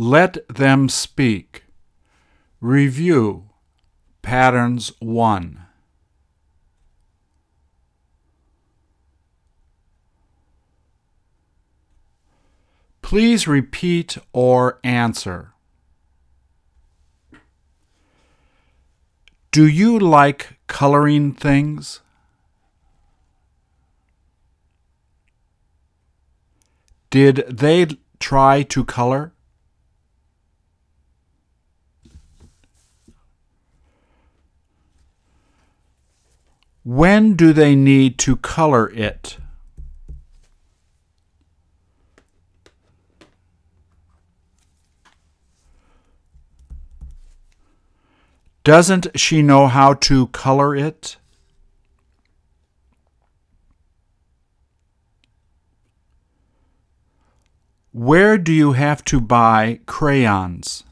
Let them speak. Review Patterns 1. Please repeat or answer. Do you like coloring things? Did they try to color? When do they need to color it? Doesn't she know how to color it? Where do you have to buy crayons?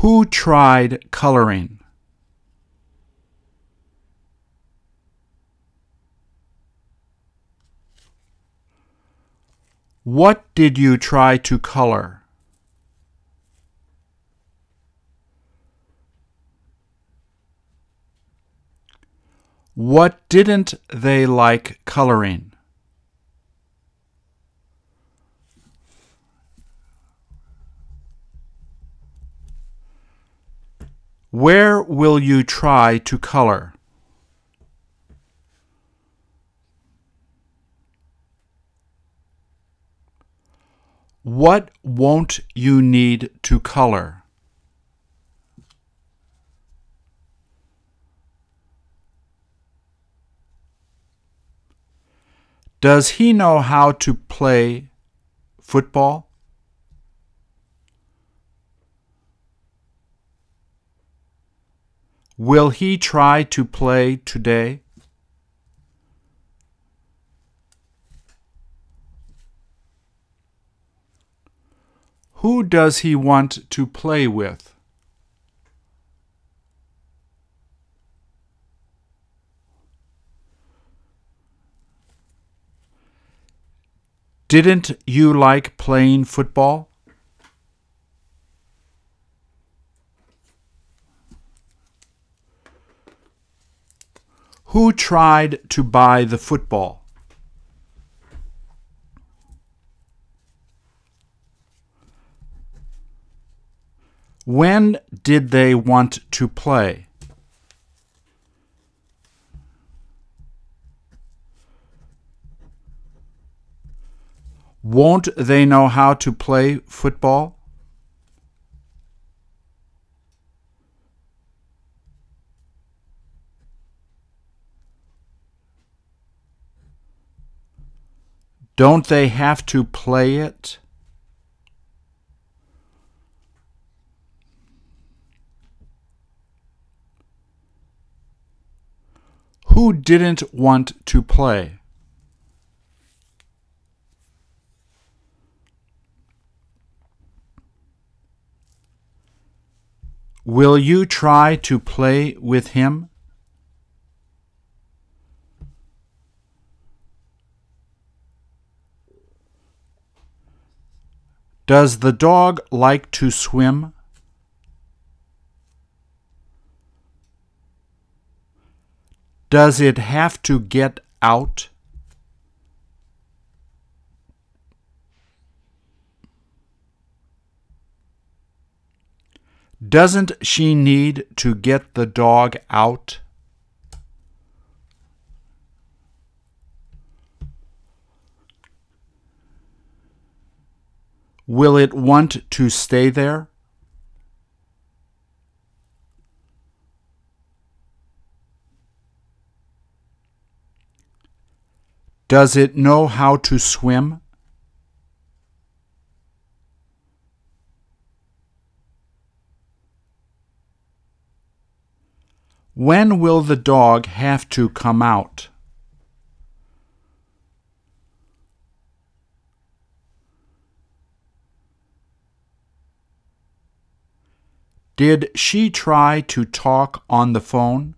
Who tried coloring? What did you try to color? What didn't they like coloring? Where will you try to color? What won't you need to color? Does he know how to play football? Will he try to play today? Who does he want to play with? Didn't you like playing football? Who tried to buy the football? When did they want to play? Won't they know how to play football? Don't they have to play it? Who didn't want to play? Will you try to play with him? Does the dog like to swim? Does it have to get out? Doesn't she need to get the dog out? Will it want to stay there? Does it know how to swim? When will the dog have to come out? Did she try to talk on the phone?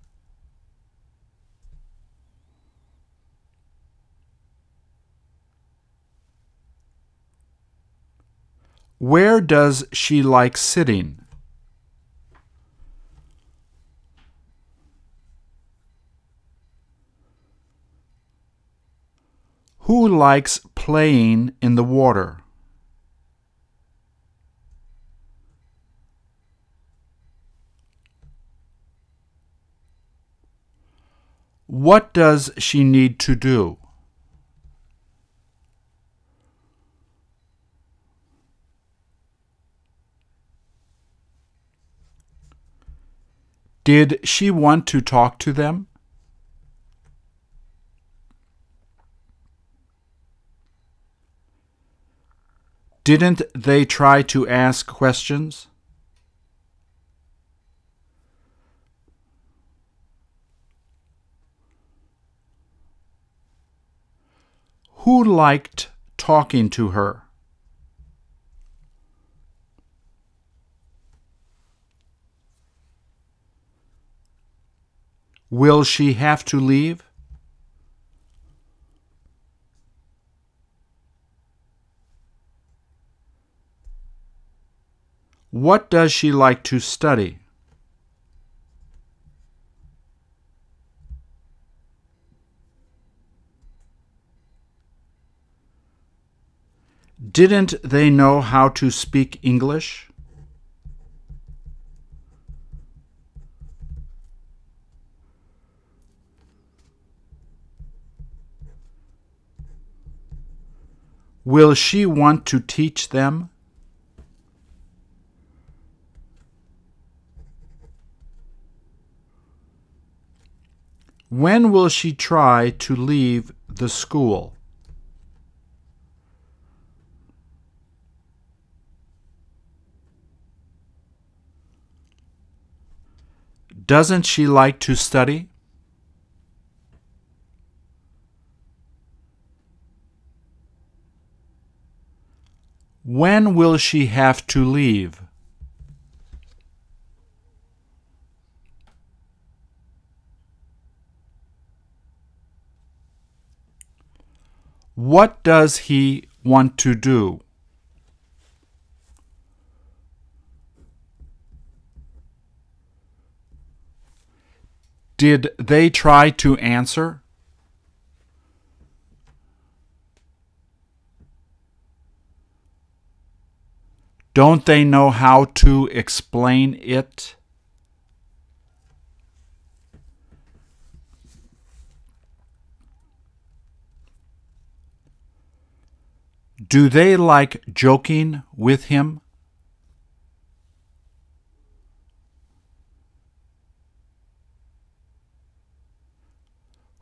Where does she like sitting? Who likes playing in the water? What does she need to do? Did she want to talk to them? Didn't they try to ask questions? Who liked talking to her? Will she have to leave? What does she like to study? Didn't they know how to speak English? Will she want to teach them? When will she try to leave the school? Doesn't she like to study? When will she have to leave? What does he want to do? Did they try to answer? Don't they know how to explain it? Do they like joking with him?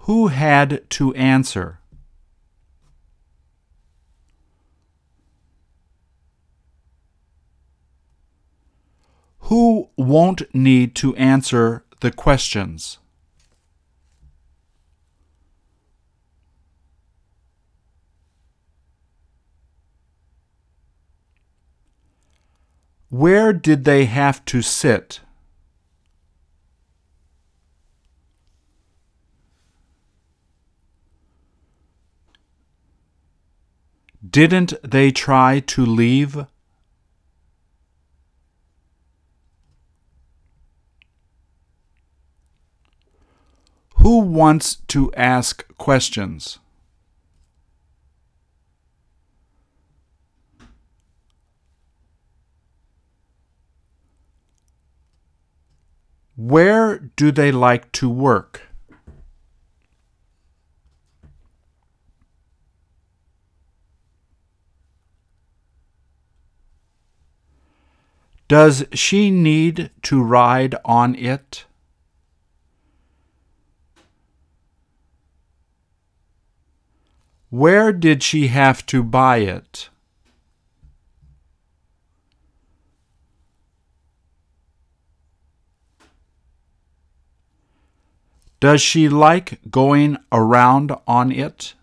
Who had to answer? Who won't need to answer the questions? Where did they have to sit? Didn't they try to leave? Who wants to ask questions? Where do they like to work? Does she need to ride on it? Where did she have to buy it? Does she like going around on it?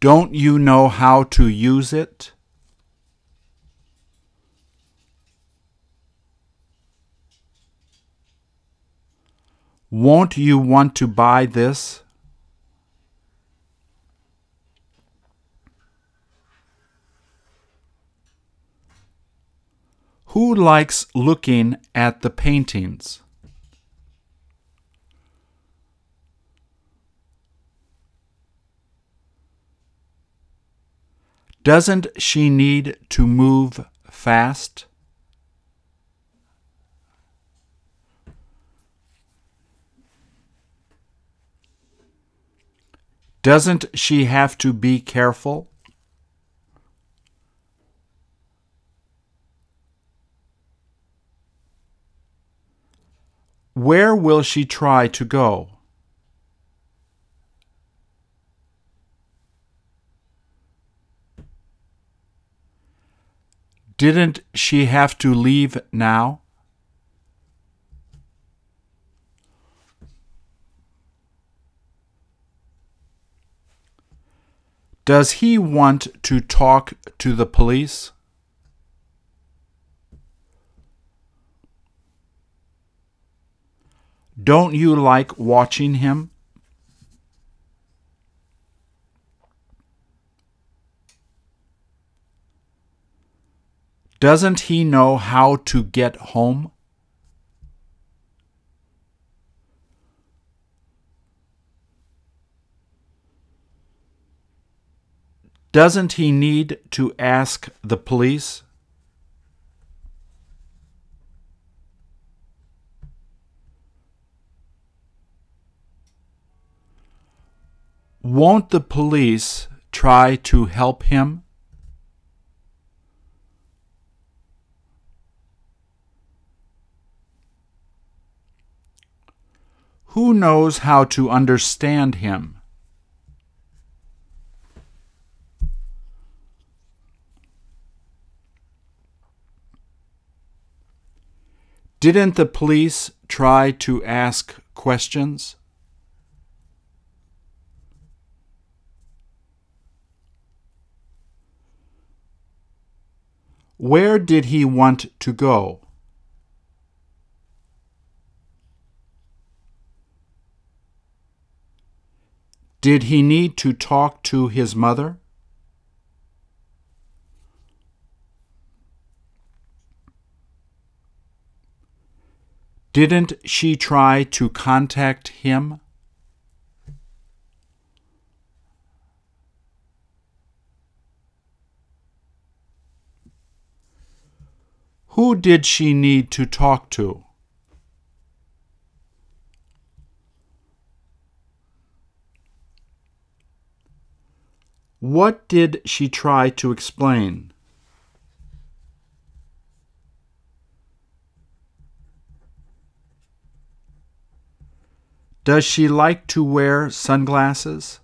Don't you know how to use it? Won't you want to buy this? Who likes looking at the paintings? Doesn't she need to move fast? Doesn't she have to be careful? Where will she try to go? Didn't she have to leave now? Does he want to talk to the police? Don't you like watching him? Doesn't he know how to get home? Doesn't he need to ask the police? Won't the police try to help him? Who knows how to understand him? Didn't the police try to ask questions? Where did he want to go? Did he need to talk to his mother? Didn't she try to contact him? Who did she need to talk to? What did she try to explain? Does she like to wear sunglasses?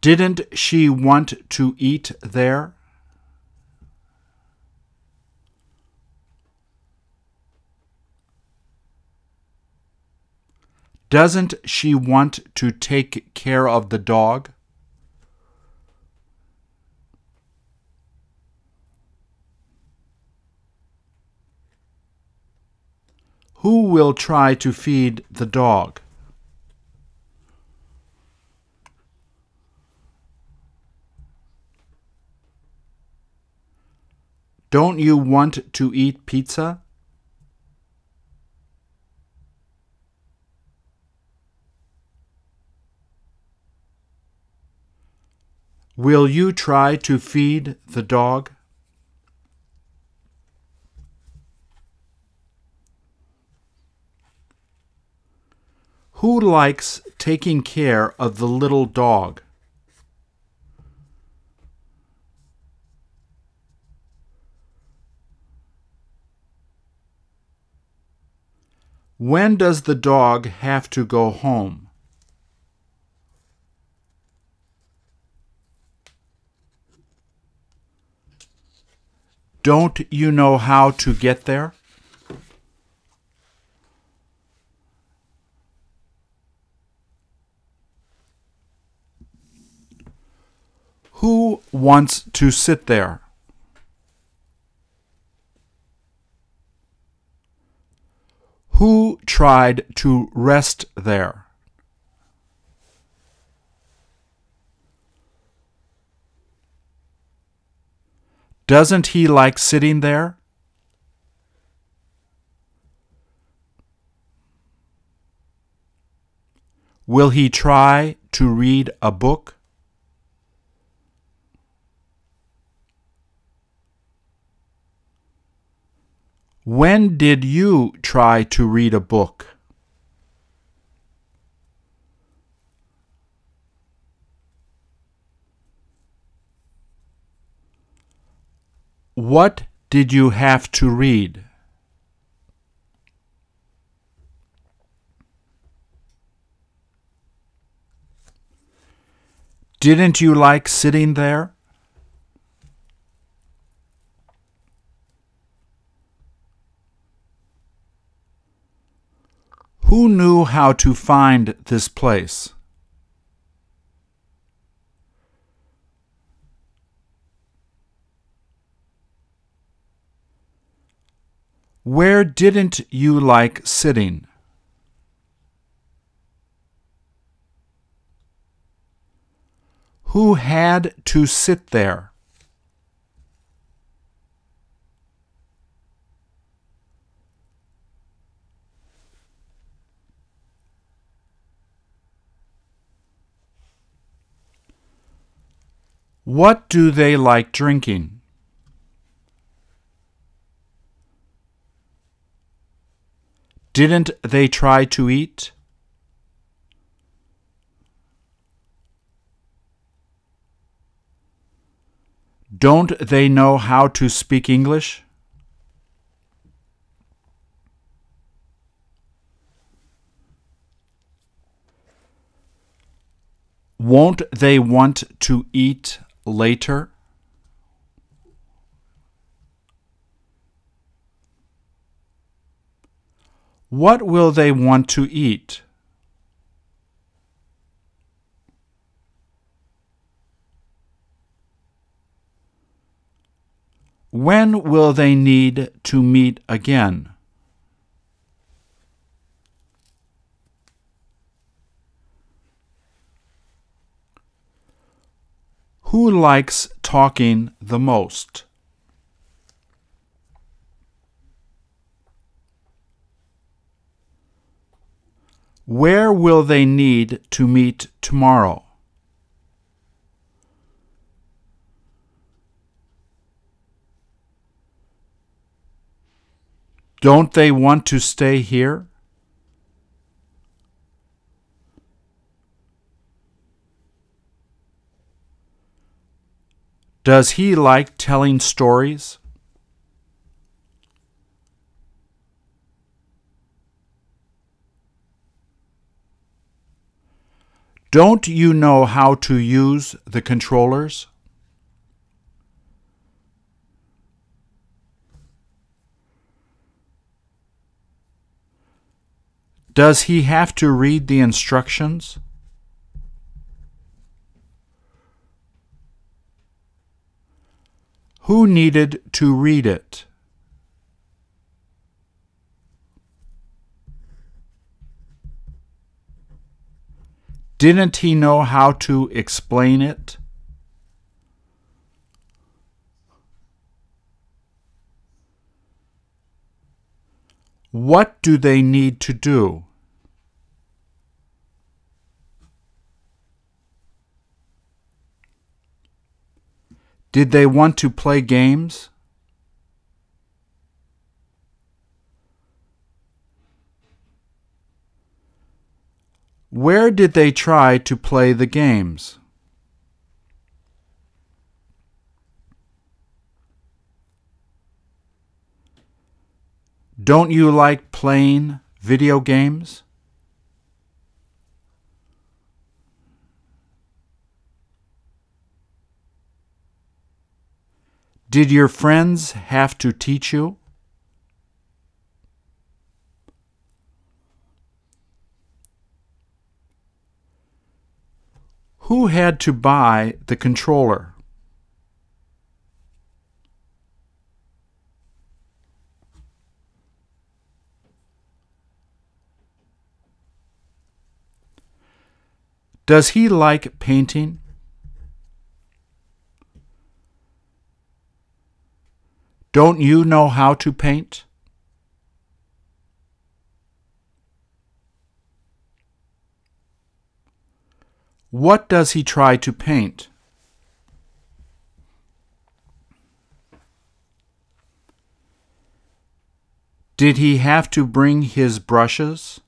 Didn't she want to eat there? Doesn't she want to take care of the dog? Who will try to feed the dog? Don't you want to eat pizza? Will you try to feed the dog? Who likes taking care of the little dog? When does the dog have to go home? Don't you know how to get there? Who wants to sit there? Who tried to rest there? Doesn't he like sitting there? Will he try to read a book? When did you try to read a book? What did you have to read? Didn't you like sitting there? Who knew how to find this place? Where didn't you like sitting? Who had to sit there? What do they like drinking? Didn't they try to eat? Don't they know how to speak English? Won't they want to eat later? What will they want to eat? When will they need to meet again? Who likes talking the most? Where will they need to meet tomorrow? Don't they want to stay here? Does he like telling stories? Don't you know how to use the controllers? Does he have to read the instructions? Who needed to read it? Didn't he know how to explain it? What do they need to do? Did they want to play games? Where did they try to play the games? Don't you like playing video games? Did your friends have to teach you? Who had to buy the controller? Does he like painting? Don't you know how to paint? What does he try to paint? Did he have to bring his brushes?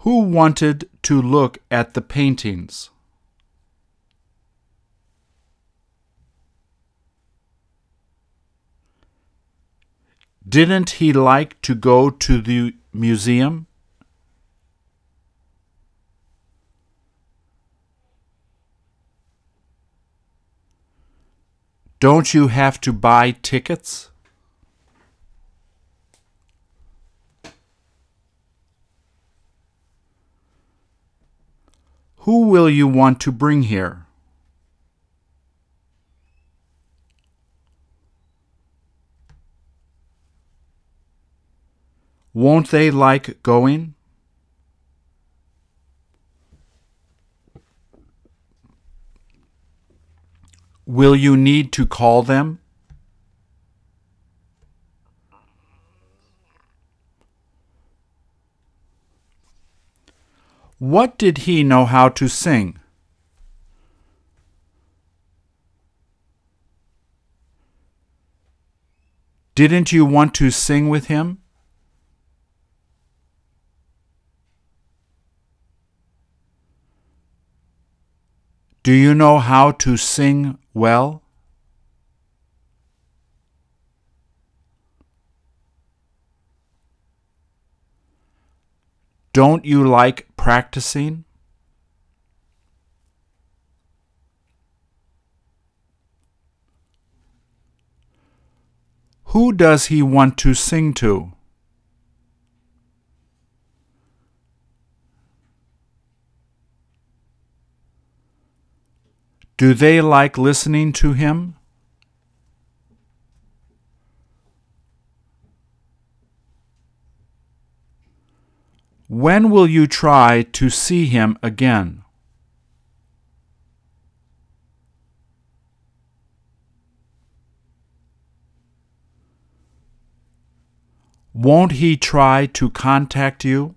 Who wanted to look at the paintings? Didn't he like to go to the museum? Don't you have to buy tickets? Who will you want to bring here? Won't they like going? Will you need to call them? What did he know how to sing? Didn't you want to sing with him? Do you know how to sing well? Don't you like practicing? Who does he want to sing to? Do they like listening to him? When will you try to see him again? Won't he try to contact you?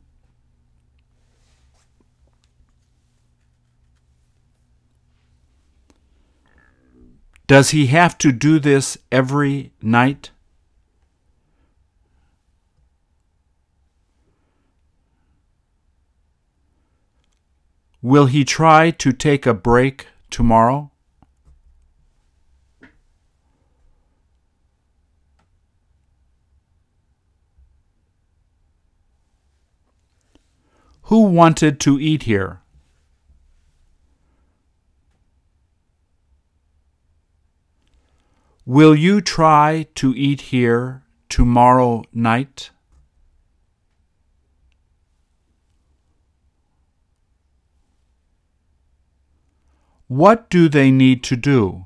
Does he have to do this every night? Will he try to take a break tomorrow? Who wanted to eat here? Will you try to eat here tomorrow night? What do they need to do?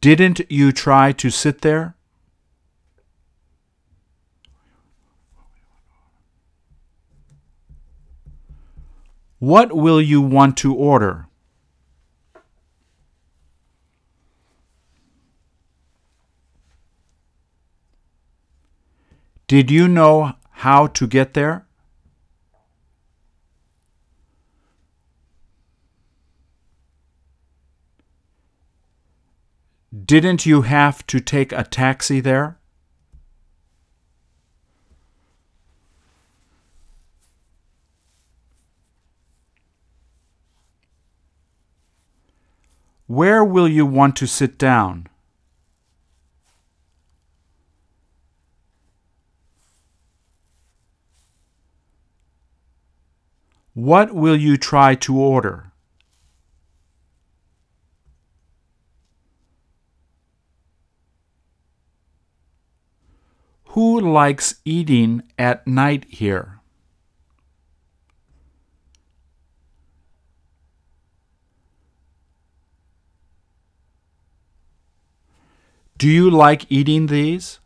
Didn't you try to sit there? What will you want to order? Did you know how to get there? Didn't you have to take a taxi there? Where will you want to sit down? What will you try to order? Who likes eating at night here? Do you like eating these?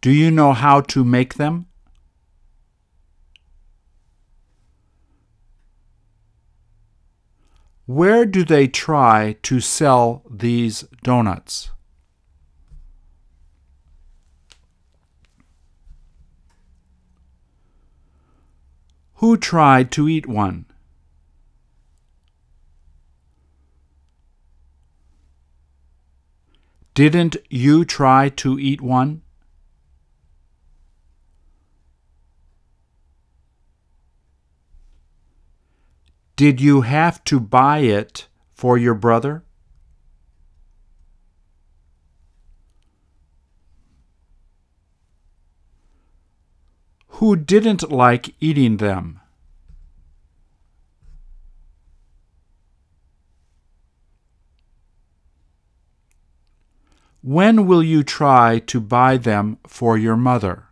Do you know how to make them? Where do they try to sell these donuts? Who tried to eat one? Didn't you try to eat one? Did you have to buy it for your brother? Who didn't like eating them? When will you try to buy them for your mother?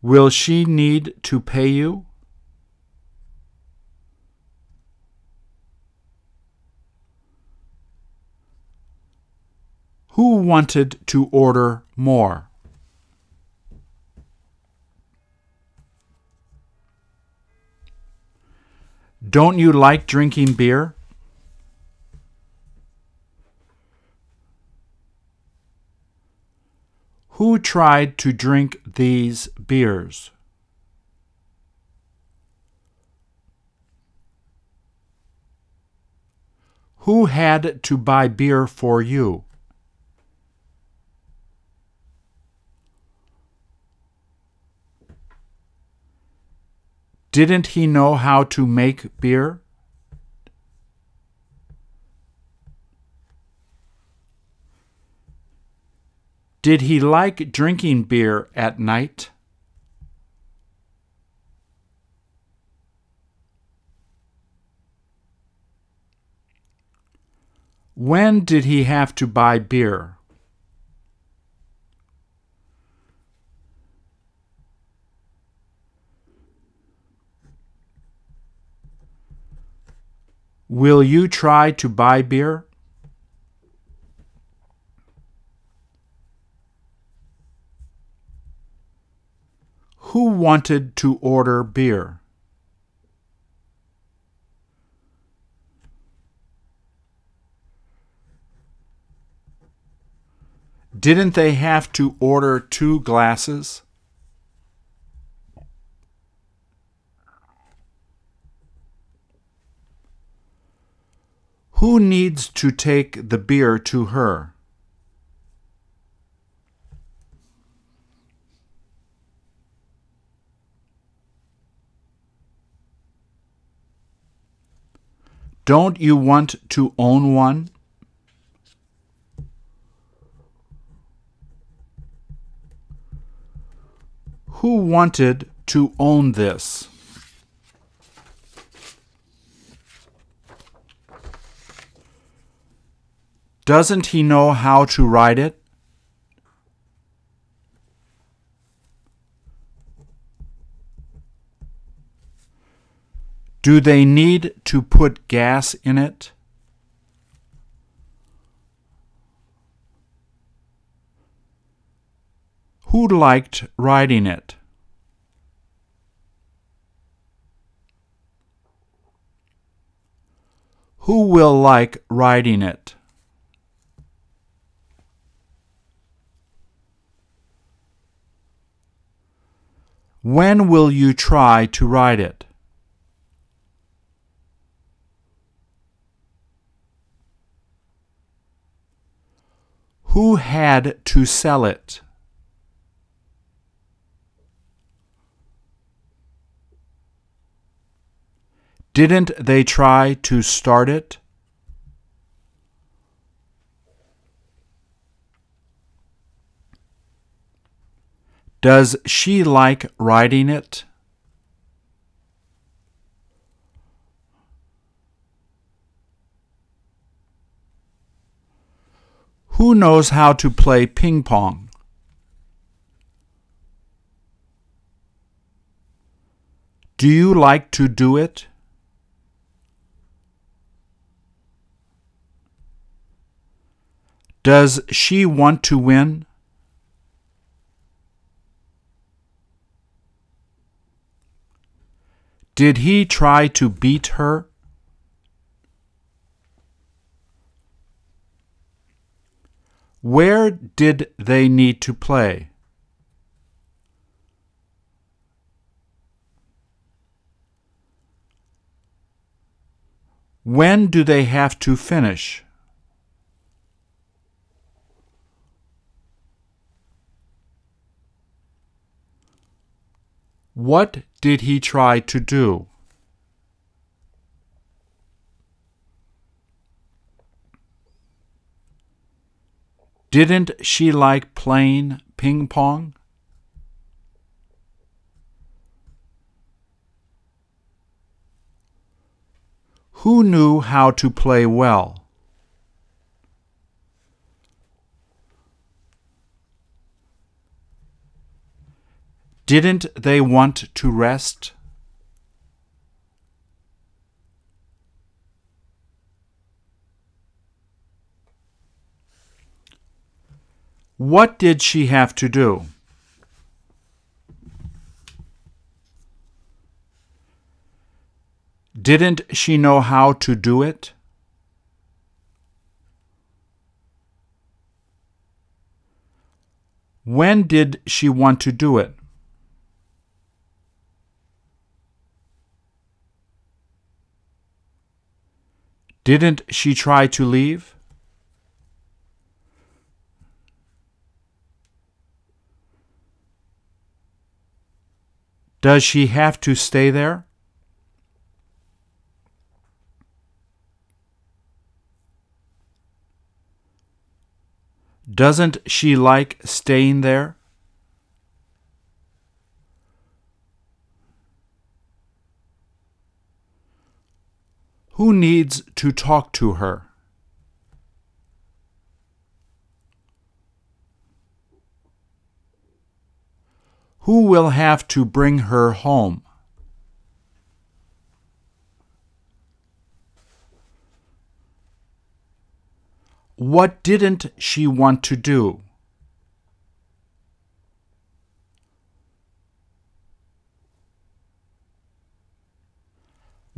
Will she need to pay you? Who wanted to order more? Don't you like drinking beer? Who tried to drink these beers? Who had to buy beer for you? Didn't he know how to make beer? Did he like drinking beer at night? When did he have to buy beer? Will you try to buy beer? Who wanted to order beer? Didn't they have to order two glasses? Who needs to take the beer to her? Don't you want to own one? Who wanted to own this? Doesn't he know how to ride it? Do they need to put gas in it? Who liked riding it? Who will like riding it? When will you try to ride it? Who had to sell it? Didn't they try to start it? Does she like riding it? Who knows how to play ping pong? Do you like to do it? Does she want to win? Did he try to beat her? Where did they need to play? When do they have to finish? What did he try to do? Didn't she like playing ping pong? Who knew how to play well? Didn't they want to rest? What did she have to do? Didn't she know how to do it? When did she want to do it? Didn't she try to leave? Does she have to stay there? Doesn't she like staying there? Who needs to talk to her? Who will have to bring her home? What didn't she want to do?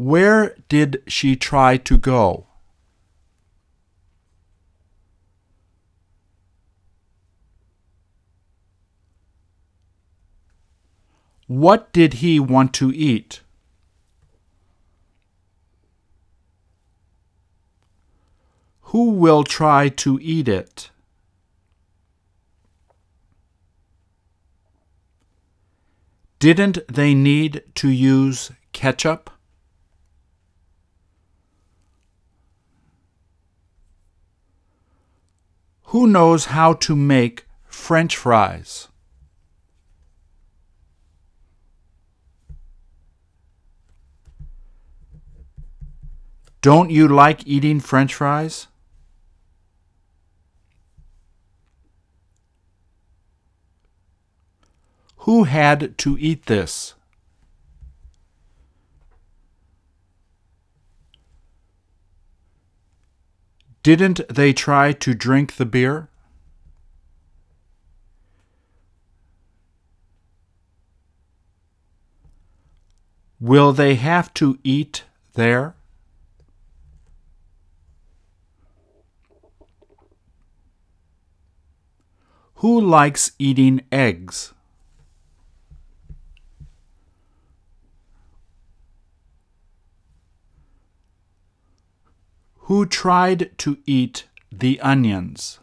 Where did she try to go? What did he want to eat? Who will try to eat it? Didn't they need to use ketchup? Who knows how to make French fries? Don't you like eating French fries? Who had to eat this? Didn't they try to drink the beer? Will they have to eat there? Who likes eating eggs? Who tried to eat the onions?